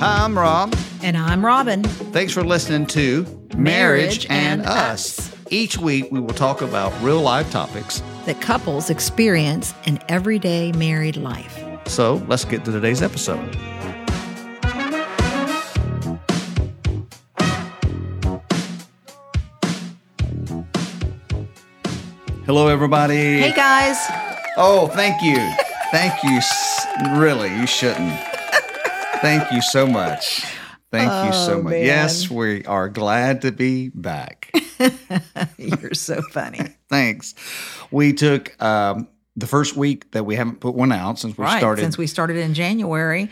Hi, I'm Rob. And I'm Robin. Thanks for listening to Marriage and Us. Each week, we will talk about real life topics. That couples experience in everyday married life. So let's get to today's episode. Hello, everybody. Hey, guys. Oh, thank you. Thank you. Really, you shouldn't. Thank you so much. Thank you so Oh, much. man. Yes, we are glad to be back. You're so funny. Thanks. We took um, the first week that we haven't put one out since we right. started Since we started in January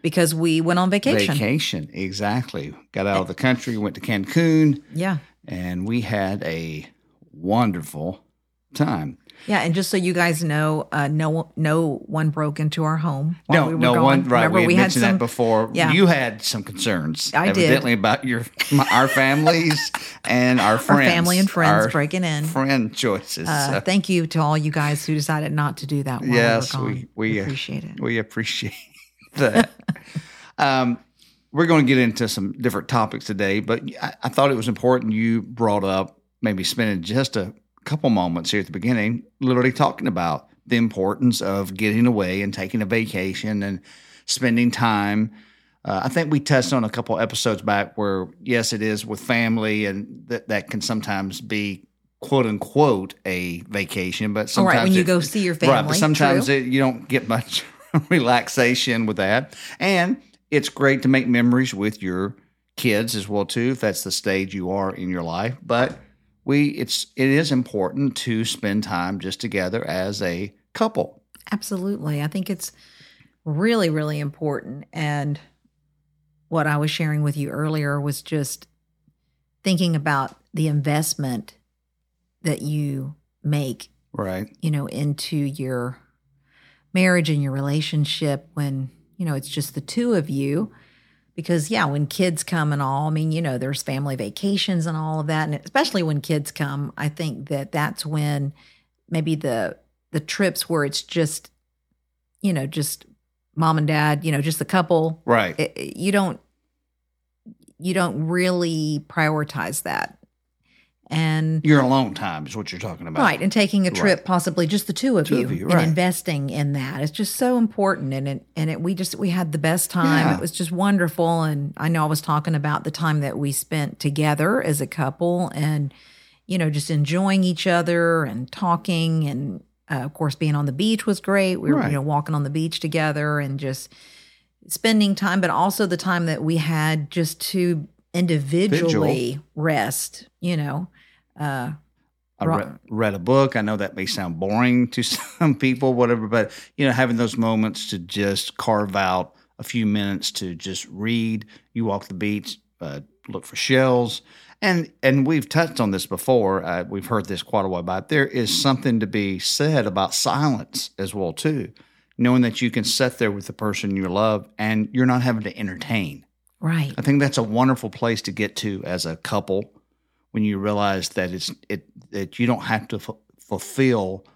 because we went on vacation. vacation. Exactly. Got out of the country, went to Cancun, Yeah. and we had a wonderful time. Yeah. And just so you guys know, uh, no no one broke into our home. while No, we were no gone. one. Right, Remember, we, had had mentioned some, that before. yeah. You had some concerns, I did. evidently, about your my, our families and our friends, family and friends our breaking in. friend choices. Uh, So, thank you to all you guys who decided not to do that while yes, we we we uh, appreciate it. We appreciate that. um, we're going to get into some different topics today, but I, I thought it was important you brought up maybe spending just a couple moments here at the beginning, literally talking about the importance of getting away and taking a vacation and spending time. Uh, I think we touched on a couple episodes back where, yes, it is with family, and that that can sometimes be quote unquote a vacation, but All sometimes right, when you it- go see your family. Right, but sometimes it, you don't get much relaxation with that, and it's great to make memories with your kids as well too, if that's the stage you are in your life. But we, it's it is important to spend time just together as a couple. Absolutely. I think it's really, really important. And what I was sharing with you earlier was just thinking about the investment that you make, Right. you know, into your marriage and your relationship when, you know, it's just the two of you. Because, yeah, when kids come and all, I mean, you know, there's family vacations and all of that. And especially when kids come, I think that that's when maybe the the trips where it's just you know just mom and dad you know just the couple Right. it- it- you don't you don't really prioritize that and Your alone time is what you're talking about. right and taking a trip Right. possibly just the two of Two you, of you, and investing in that it's just so important and it and it we just we had the best time Yeah. it was just wonderful and i know i was talking about the time that we spent together as a couple and you know just enjoying each other and talking and uh, of course being on the beach was great we were Right. you know walking on the beach together and just spending time but also the time that we had just to individually rest you know uh I read, read a book. I know that may sound boring to some people, whatever, but you know, having those moments to just carve out a few minutes to just read. You walk the beach, uh, look for shells, and and we've touched on this before. Uh, we've heard this quite a while back. There is something to be said about silence as well too, knowing that you can sit there with the person you love and you're not having to entertain. right I think that's a wonderful place to get to as a couple when you realize that it's it that you don't have to fu- fulfill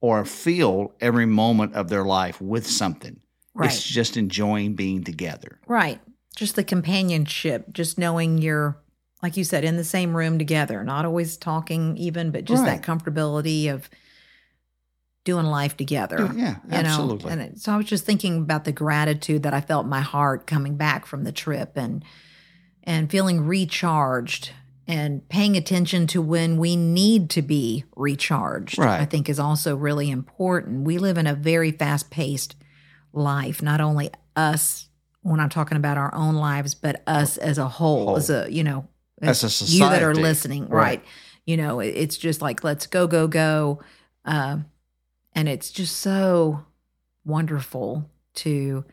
or feel every moment of their life with something. right It's just enjoying being together. Right. Just the companionship, just knowing you're, like you said, in the same room together, not always talking even, but just Right. that comfortability of doing life together. Yeah, you absolutely. Know? And it, so I was just thinking about the gratitude that I felt in my heart coming back from the trip and and feeling recharged and paying attention to when we need to be recharged. Right. I think is also really important. We live in a very fast-paced life, not only us when I'm talking about our own lives, but us as a whole, Whole. as a, you know, As a society. you that are listening, Right. right. You know, it's just like, let's go, go, go. Uh, and it's just so wonderful to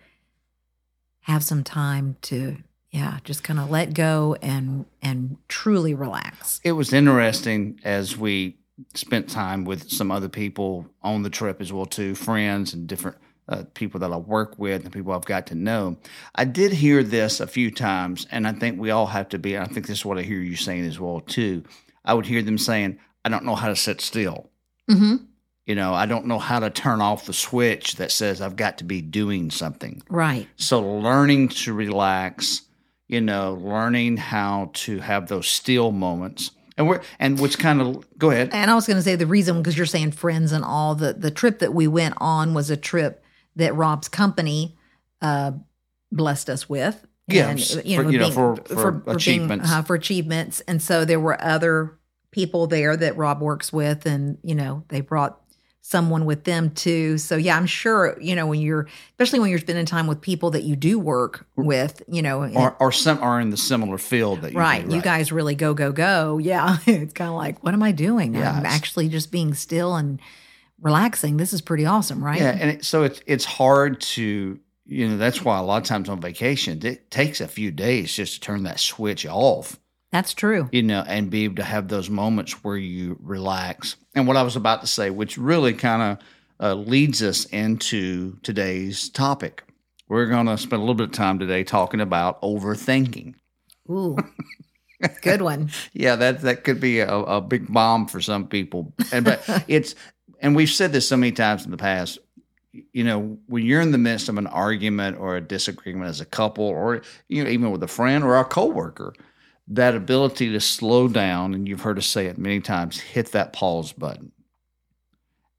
have some time to, yeah, just kind of let go and, and truly relax. It was interesting as we spent time with some other people on the trip as well too, friends and different uh, people that I work with and people I've got to know. I did hear this a few times, and I think we all have to be. I think this is what I hear you saying as well too. I would hear them saying, "I don't know how to sit still." Mm-hmm. You know, I don't know how to turn off the switch that says I've got to be doing something. Right. So learning to relax, you know, learning how to have those still moments. And we're and which kind of go ahead. And I was going to say the reason because you're saying friends and all the the trip that we went on was a trip that Rob's company uh, blessed us with. Yes, and, for- you know, for- for being, achievements. uh, for achievements, and so there were other people there that Rob works with, and you know they brought someone with them too. So yeah, I'm sure you know when you're, especially when you're spending time with people that you do work with, you know, Or or some are in the similar field that you right, do, you guys really go go go. Yeah, it's kind of like, what am I doing? Yeah, I'm actually just being still and relaxing. This is pretty awesome, right? Yeah, and it, so it's it's hard to you know that's why a lot of times on vacation it takes a few days just to turn that switch off. That's true. you know, and be able to have those moments where you relax. And what I was about to say, which really kind of uh, leads us into today's topic, we're going to spend a little bit of time today talking about overthinking. Ooh, good one. Yeah, that that could be a, a big bomb for some people, and but it's and we've said this so many times in the past. You know, when you're in the midst of an argument or a disagreement as a couple, or you know, even with a friend or a coworker, that ability to slow down, and you've heard us say it many times, hit that pause button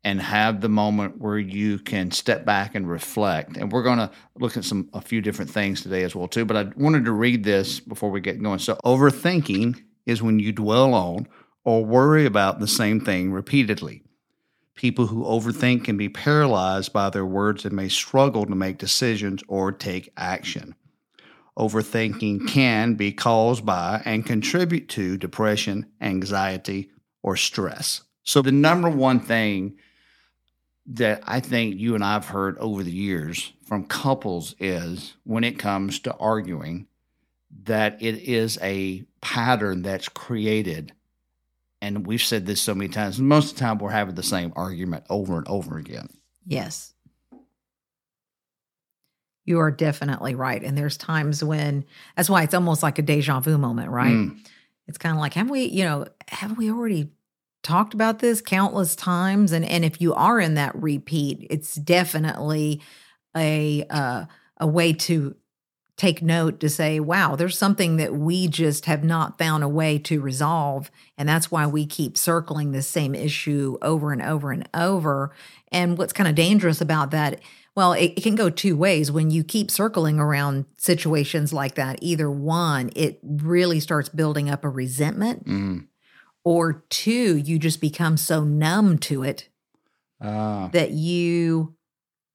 and have the moment where you can step back and reflect. And we're going to look at some a few different things today as well too. But I wanted to read this before we get going. So overthinking is when you dwell on or worry about the same thing repeatedly. People who overthink can be paralyzed by their words and may struggle to make decisions or take action. Overthinking can be caused by and contribute to depression, anxiety, or stress. So, the number one thing that I think you and I've heard over the years from couples is when it comes to arguing, that it is a pattern that's created. And we've said this so many times. Most of the time, we're having the same argument over and over again. Yes. You are definitely right. And there's times when that's why it's almost like a deja vu moment, right? Mm. It's kind of like, have we, you know, have we already talked about this countless times? And and if you are in that repeat, it's definitely a uh, a way to take note to say, wow, there's something that we just have not found a way to resolve. And that's why we keep circling the same issue over and over and over. And what's kind of dangerous about that, well, it, it can go two ways. When you keep circling around situations like that, either one, it really starts building up a resentment, Mm. or two, you just become so numb to it Ah. that you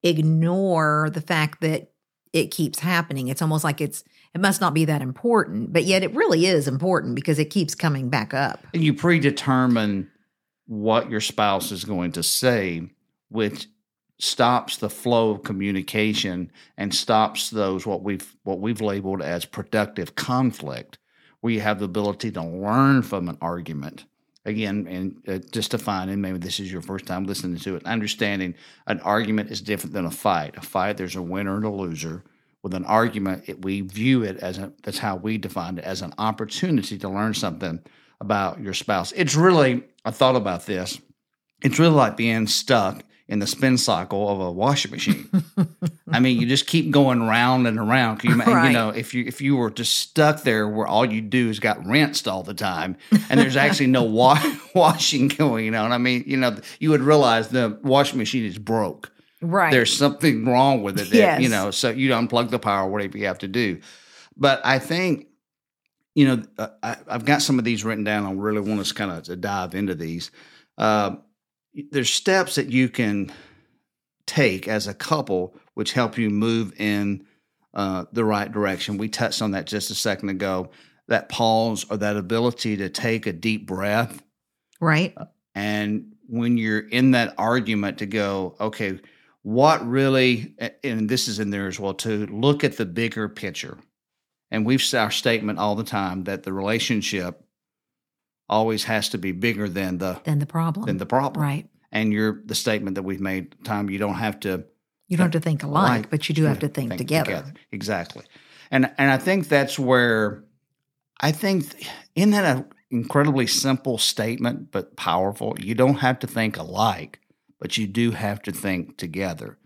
ignore the fact that it keeps happening. It's almost like it's it must not be that important, but yet it really is important because it keeps coming back up. and you predetermine what your spouse is going to say, which stops the flow of communication and stops those what we've what we've labeled as productive conflict, where you have the ability to learn from an argument. Again, and uh, just defining, maybe this is your first time listening to it, understanding an argument is different than a fight. A fight, there's a winner and a loser. With an argument, it, we view it as a, that's how we define it as an opportunity to learn something about your spouse. It's really, I thought about this. It's really like being stuck in the spin cycle of a washing machine. I mean, you just keep going round and around. You, Right. you know, if you if you were just stuck there where all you do is got rinsed all the time, and there's actually no wa- washing going on. I mean, you know, you would realize the washing machine is broke Right. there's something wrong with it that, you know so you unplug the power whatever you have to do but i think you know uh, I, i've got some of these written down i really want us kind of to dive into these uh, there's steps that you can take as a couple which help you move in uh, the right direction. We touched on that just a second ago. That pause or that ability to take a deep breath. Right. and when you're in that argument to go okay what really and this is in there as well too look at the bigger picture. And we've said our statement all the time that the relationship always has to be bigger than the than the problem. than the problem right. and you're the statement that we've made time you don't have to You don't have to think alike, like, but you do have to think, together. exactly and and i think that's where i think in that an incredibly simple statement but powerful you don't have to think alike but you do have to think together.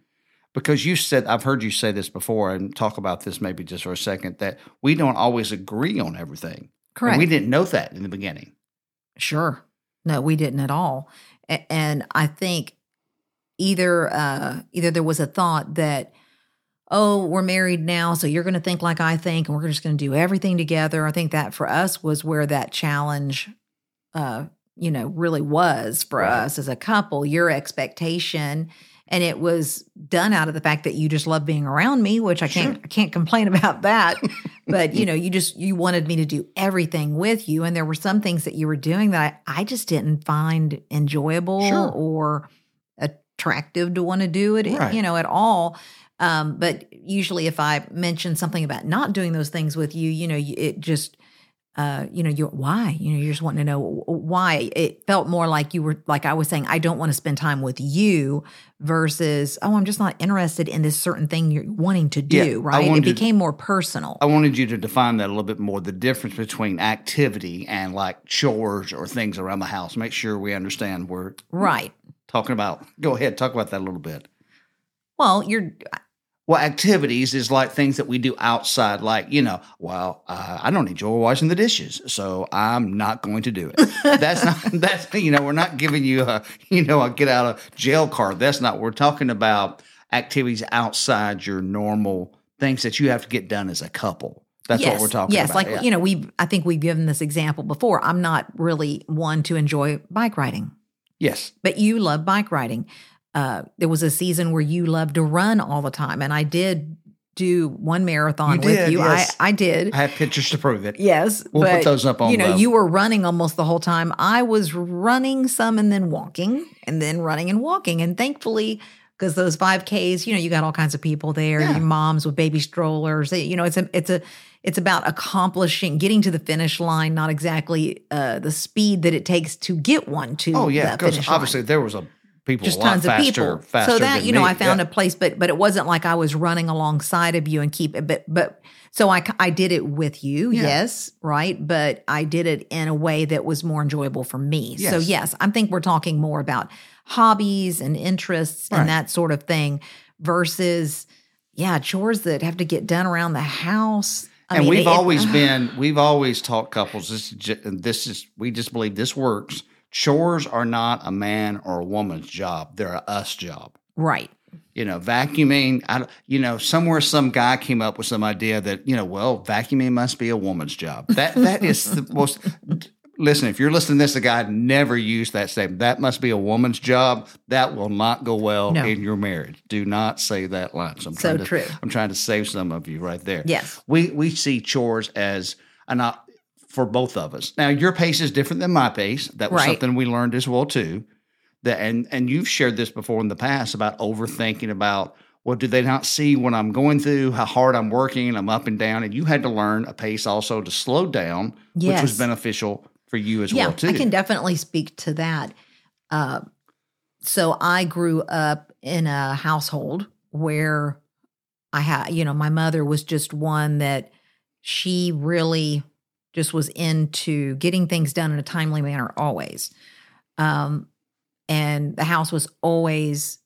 Because you said, I've heard you say this before and talk about this maybe just for a second, that we don't always agree on everything. Correct. And we didn't know that in the beginning. Sure. No, we didn't at all. And I think either uh either there was a thought that oh, we're married now, so you're going to think like I think and we're just going to do everything together. I think that for us was where that challenge uh you know really was for Right. us as a couple, your expectation and it was done out of the fact that you just love being around me, which I can't Sure. I can't complain about that. But you know, you just you wanted me to do everything with you, and there were some things that you were doing that I, I just didn't find enjoyable Sure. or attractive to want to do it, Right. you know, at all. Um, but usually, if I mention something about not doing those things with you, you know, it just uh, you know, you why? You know, you're just wanting to know why. It felt more like you were like I was saying, I don't want to spend time with you versus, oh, I'm just not interested in this certain thing you're wanting to do, Yeah, right? It became more personal. I wanted you to define that a little bit more the difference between activity and like chores or things around the house. Make sure we understand we're right. talking about. Go ahead, talk about that a little bit. Well, you're Well, activities is like things that we do outside, like, you know, well, uh, I don't enjoy washing the dishes, so I'm not going to do it. That's not, that's, you know, we're not giving you a, you know, a get out of jail card. That's not, we're talking about activities outside your normal things that you have to get done as a couple. That's what we're talking about. yes, about. like yeah. you know, we I think we've given this example before. I'm not really one to enjoy bike riding. yes. but you love bike riding. Uh, there was a season where you loved to run all the time, and I did do one marathon You with did, you. yes. I I did. I have pictures to prove it. Yes, We'll put those up on You know, you were running almost the whole time. I was running some and then walking, and then running and walking, and thankfully. Because those five Ks, you know, you got all kinds of people there. Yeah. Your moms with baby strollers. You know, it's a, it's a, it's about accomplishing, getting to the finish line, not exactly uh, the speed that it takes to get one to. Oh, yeah. Because obviously there was a people just a lot tons of people. faster so that you know, me. I found Yeah. a place, but but it wasn't like I was running alongside of you and keep it. But but so I I did it with you, Yeah. yes, right. But I did it in a way that was more enjoyable for me. So Yes. yes, I think we're talking more about hobbies and interests Right. and that sort of thing versus yeah chores that have to get done around the house. I and mean, we've it- always uh-huh. been we've always taught couples this is ju- and this is we just believe this works chores are not a man or a woman's job they're a us job right. you know vacuuming I, you know somewhere some guy came up with some idea that you know well vacuuming must be a woman's job that that is the most listen if you're listening to this a guy never used that statement that must be a woman's job that will not go well No. in your marriage do not say that line so, I'm So trying to, true. i'm trying to save some of you right there Yes. we we see chores as an for both of us. Now your pace is different than my pace. That was Right. something we learned as well too. That and and you've shared this before in the past about overthinking about well, do they not see what I'm going through, how hard I'm working, I'm up and down, and you had to learn a pace also to slow down, which was beneficial for you as yeah, well too. I can definitely speak to that. Uh, so I grew up in a household where I had, you know, my mother was just one that she really just was into getting things done in a timely manner always. Um, and the house was always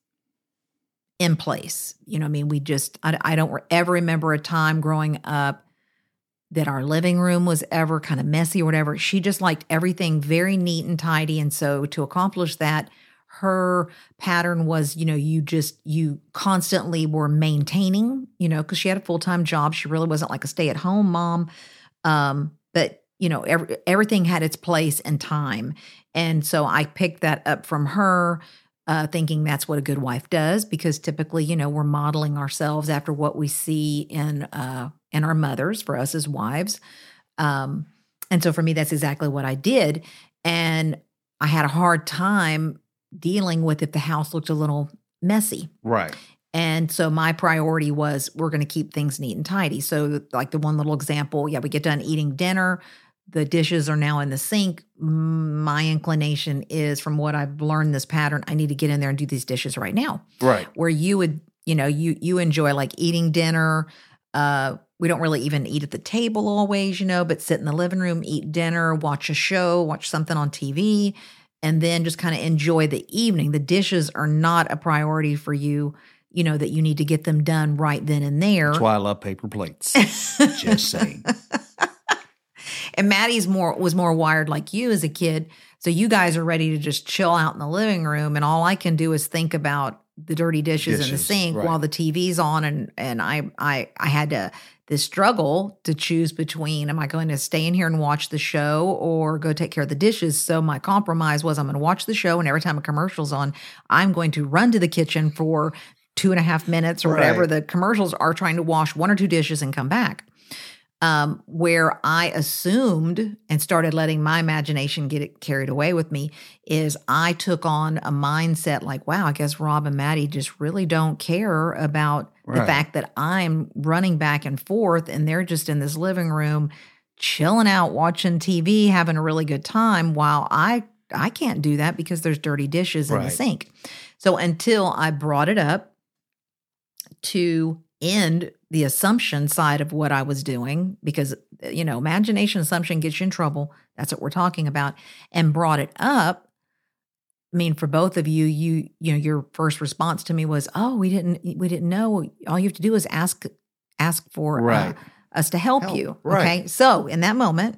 in place. You know, I mean, we just, I, I don't ever remember a time growing up that our living room was ever kind of messy or whatever. She just liked everything very neat and tidy. And so to accomplish that, her pattern was, you know, you just, you constantly were maintaining, you know, because she had a full time job. She really wasn't like a stay at home mom. Um, you know, every, everything had its place and time. And so I picked that up from her. Uh, thinking that's what a good wife does, because typically, you know, we're modeling ourselves after what we see in uh, in our mothers for us as wives. Um, and so for me, that's exactly what I did. And I had a hard time dealing with if the house looked a little messy. right. And so my priority was we're going to keep things neat and tidy. So, like the one little example, yeah, we get done eating dinner. The dishes are now in the sink. My inclination is, from what I've learned this pattern, I need to get in there and do these dishes right now Right. where you would you know you you enjoy like eating dinner uh we don't really even eat at the table always you know but sit in the living room eat dinner watch a show watch something on tv and then just kind of enjoy the evening. The dishes are not a priority for you, you know, that you need to get them done right then and there. That's why I love paper plates. Just saying. And Maddie's more was more wired like you as a kid. So you guys are ready to just chill out in the living room and all I can do is think about the dirty dishes, in the sink right. while the TV's on and and I I I had to this struggle to choose between am I going to stay in here and watch the show or go take care of the dishes? So my compromise was I'm going to watch the show and every time a commercial's on, I'm going to run to the kitchen for two and a half minutes or whatever the commercials are trying to wash one or two dishes and come back um, where I assumed and started letting my imagination get it carried away with me is I took on a mindset like, wow, I guess Rob and Maddie just really don't care about the fact that I'm running back and forth and they're just in this living room chilling out, watching TV, having a really good time while I I can't do that because there's dirty dishes in the sink. So until I brought it up to end the assumption side of what I was doing, because, you know, imagination assumption gets you in trouble. That's what we're talking about. And brought it up. I mean, for both of you, you, you know, your first response to me was, "Oh, we didn't, we didn't know. All you have to do is ask, ask for uh, us to help, Help, you." right. Okay, so in that moment,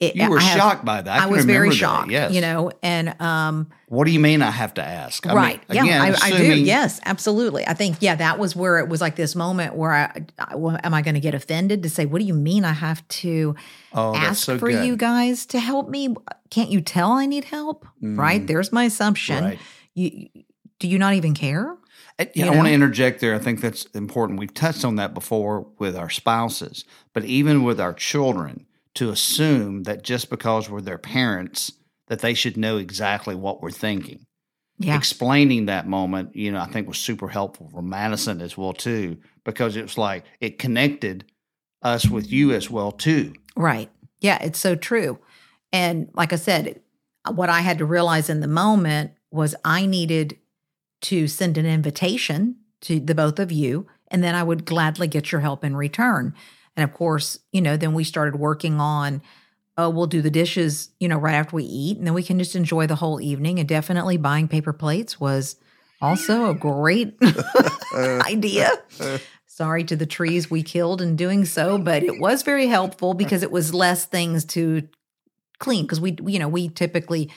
it, You were have- shocked by that. I, I, was very remember that, shocked. Yes. you know, and um, What do you mean I have to ask? I mean, right. again, yeah, I, I do. Yes, absolutely. I think, yeah, that was where it was like this moment where I, I well, am I going to get offended to say, what do you mean I have to Oh, ask so for good. you guys to help me? Can't you tell I need help? Right. Mm, There's my assumption. right. You, do you not even care? Yeah, You I want to interject there. I think that's important. We've touched on that before with our spouses, but even with our children, to assume that just because we're their parents, that they should know exactly what we're thinking. Yeah. Explaining that moment, you know, I think was super helpful for Madison as well too, because it was like it connected us with you as well too. Right. Yeah, it's so true. And like I said, what I had to realize in the moment was I needed to send an invitation to the both of you, and then I would gladly get your help in return. And of course, you know, then we started working on, oh, we'll do the dishes, you know, right after we eat, and then we can just enjoy the whole evening. And definitely buying paper plates was also a great idea. Sorry to the trees we killed in doing so, but it was very helpful because it was less things to clean because we, you know, we typically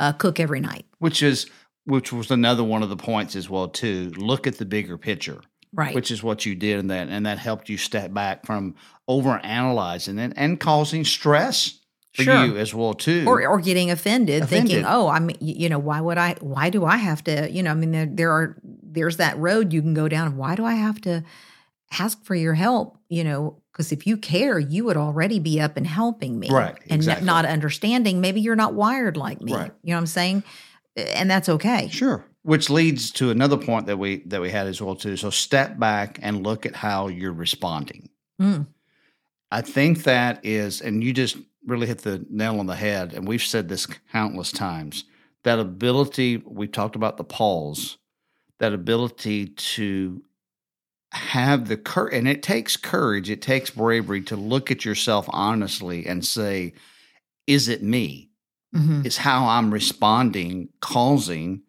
uh, cook every night. Which is which was another one of the points as well too. Look at the bigger picture. Right. which is what you did in that, and that helped you step back from over analyzing and, and causing stress for Sure. you as well too. or or getting offended, thinking, "Oh, I'm, you know, why would I? Why do I have to? You know, I mean, there, there are there's that road you can go down. Why do I have to ask for your help? You know, because if you care, you would already be up and helping me, Right, And exactly. not understanding, maybe you're not wired like me. Right. You know what I'm saying? And that's okay. sure, which leads to another point that we that we had as well too. So step back and look at how you're responding. Mm. I think that is, and you just really hit the nail on the head. And we've said this countless times. That ability we talked about the pause. That ability to have the courage, and it takes courage, it takes bravery to look at yourself honestly and say, "Is it me? Mhm. Is how I'm responding causing?"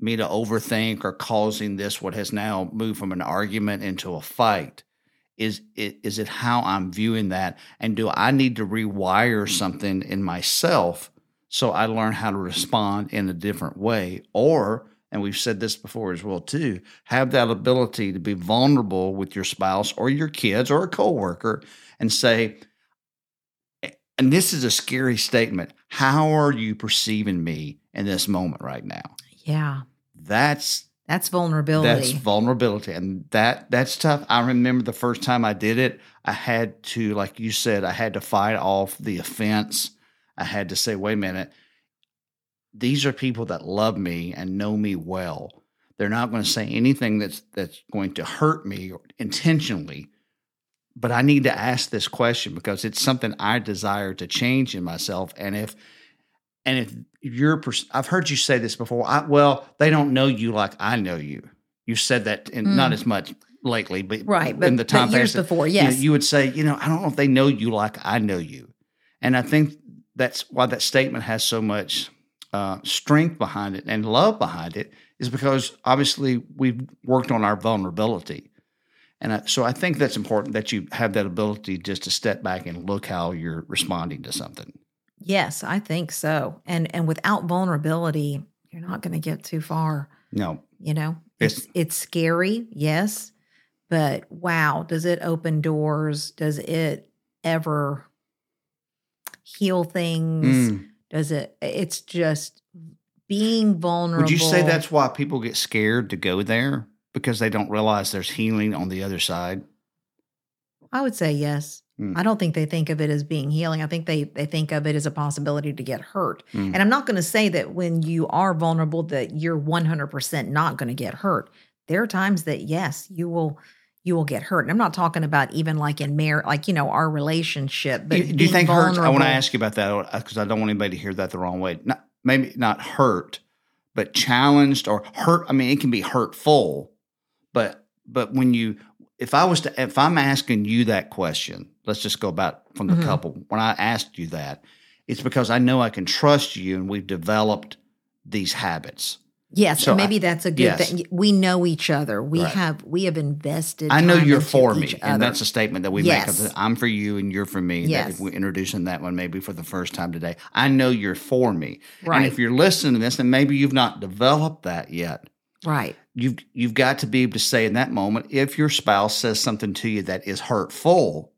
Me to overthink or causing this, what has now moved from an argument into a fight. Is it is it how I'm viewing that? And do I need to rewire something in myself so I learn how to respond in a different way? Or and we've said this before as well too have that ability to be vulnerable with your spouse or your kids or a coworker and say and this is a scary statement. How are you perceiving me in this moment right now Yeah, that's that's vulnerability. that's vulnerability, and that that's tough. I remember the first time I did it, I had to, like you said, I had to fight off the offense. I had to say, "Wait a minute, these are people that love me and know me well. They're not going to say anything that's that's going to hurt me intentionally." But I need to ask this question because it's something I desire to change in myself, and if and if you're, pers- I've heard you say this before. I, well, they don't know you like I know you. You said that, in, not Mm. as much lately, but right, but, in the time years past, before, you know, yes, you would say, you know, I don't know if they know you like I know you, and I think that's why that statement has so much uh, strength behind it and love behind it is because obviously we've worked on our vulnerability. And I, so I think that's important that you have that ability just to step back and look how you're responding to something. Yes, I think so. And and without vulnerability, you're not going to get too far. No, You know, it's it's scary, yes, but wow, does it open doors? Does it ever heal things? Mm. Does it? It's just being vulnerable. Would you say that's why people get scared to go there because they don't realize there's healing on the other side? I would say yes. Mm. I don't think they think of it as being healing. I think they they think of it as a possibility to get hurt. Mm. And I'm not going to say that when you are vulnerable that you're 100% not going to get hurt. There are times that yes, you will you will get hurt. And I'm not talking about even like in marriage, like you know our relationship. But Do, do you think hurt? I want to ask you about that because I don't want anybody to hear that the wrong way. Not maybe not hurt, but challenged or hurt. I mean, it can be hurtful, but but when you, if I was to, if I'm asking you that question, let's just go about from the Mhm. couple. When I asked you that, it's because I know I can trust you, and we've developed these habits. Yes, So and I- maybe that's a good yes. thing. We know each other. We Right. have we have invested. I know you're for me, each and that's a statement that we Yes. make. Of, I'm for you, and you're for me. Yes. if we're introducing that one maybe for the first time today, I know you're for me. right. And if you're listening to this, and maybe you've not developed that yet, right. you've you've got to be able to say in that moment, if your spouse says something to you that is hurtful,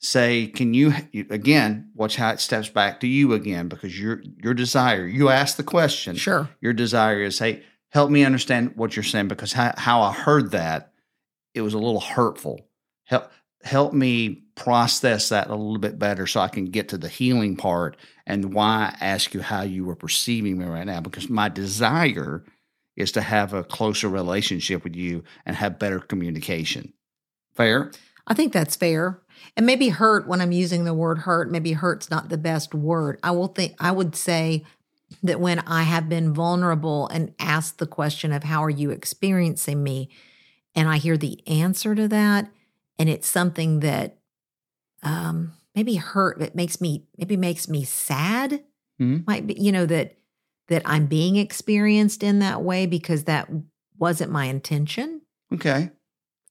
say, "Can you, again?" Watch how it steps back to you again, because your your desire. You ask the question. Sure. Your desire is, "Hey, help me understand what you're saying," because how, how I heard that, it was a little hurtful. Help help me process that a little bit better, so I can get to the healing part and why I ask you how you were perceiving me right now, because my desire is to have a closer relationship with you and have better communication. Fair? I think that's fair. And maybe hurt when I'm using the word hurt, maybe hurt's not the best word. I will think I would say that when I have been vulnerable and asked the question of how are you experiencing me and I hear the answer to that and it's something that um maybe hurt that makes me maybe makes me sad Mhm. might be you know that that I'm being experienced in that way because that wasn't my intention. Okay.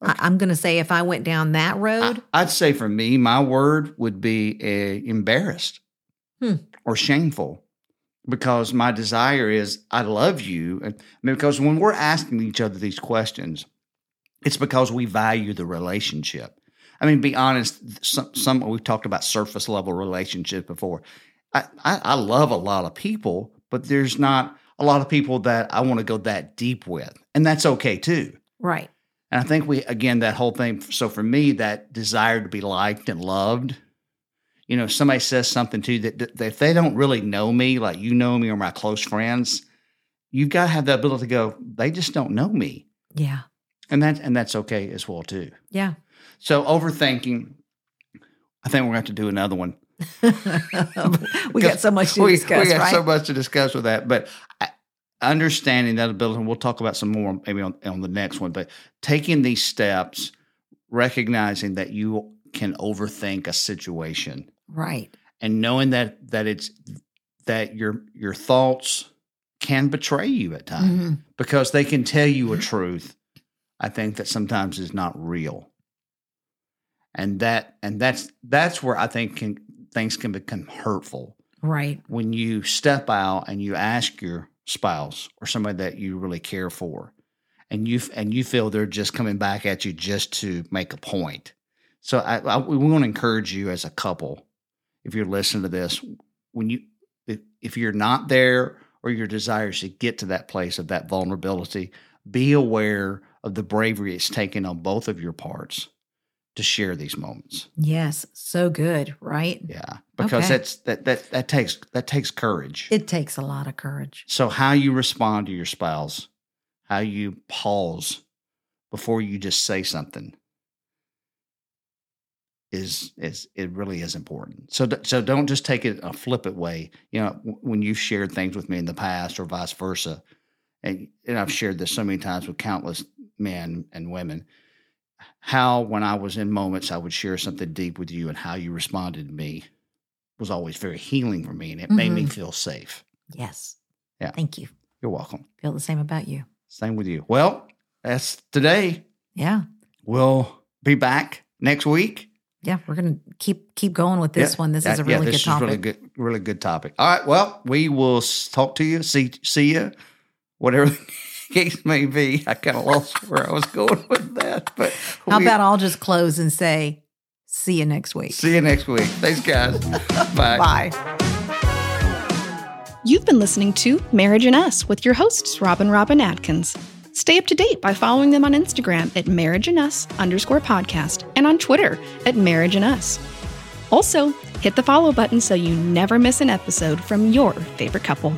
I, I'm going to say if I went down that road, I, would say for me, my word would be uh, embarrassed Hmm. or shameful because my desire is I love you. And because when we're asking each other these questions, it's because we value the relationship. I mean, be honest, some, some we've talked about surface level relationships before. I, I, I love a lot of people, but there's not a lot of people that I want to go that deep with. And that's okay too. right. And I think we, again, that whole thing. So for me, that desire to be liked and loved, you know, if somebody says something to you that, that if they don't really know me, like you know me or my close friends, you've got to have the ability to go, they just don't know me. Yeah. And that, and that's okay as well, too. Yeah. So overthinking, I think we're going to have to do another one. we got so much to we, discuss, we got right? so much to discuss with that. But understanding that ability, and we'll talk about some more maybe on, on the next one, but taking these steps, recognizing that you can overthink a situation right. and knowing that that it's that your your thoughts can betray you at times Mhm. because they can tell you a truth i think that sometimes is not real and that and that's that's where i think can, things can become hurtful Right. when you step out and you ask your spouse or somebody that you really care for and you and you feel they're just coming back at you just to make a point so I, I, we want to encourage you as a couple if you're listening to this when you if, if you're not there or your desires to get to that place of that vulnerability be aware of the bravery it's taken on both of your parts to share these moments Yes. So good, right? yeah because Okay. that's that that that takes that takes courage It takes a lot of courage. so how you respond to your spouse how you pause before you just say something is is it really is important. So so don't just take it a flippant way. You know, when you've shared things with me in the past or vice versa, and and I've shared this so many times with countless men and women. How when I was in moments I would share something deep with you and how you responded to me was always very healing for me and it made me Mhm. feel safe. Yes. Yeah. Thank you. You're welcome. Feel the same about you. Same with you. Well, that's today. Yeah. We'll be back next week. Yeah. We're gonna keep keep going with this Yeah. one. This is a Yeah, really this good topic. Is really good, really good topic. All right. Well, we will talk to you. See, see you. Whatever case may be. I kind of lost where I was going with that, but How we- about I'll just close and say, see you next week. see you next week. Thanks, guys. Bye. Bye. You've been listening to Marriage and Us with your hosts, Robin Robin Atkins. Stay up to date by following them on Instagram at Marriage and Us underscore podcast and on Twitter at Marriage and Us. Also, hit the follow button so you never miss an episode from your favorite couple.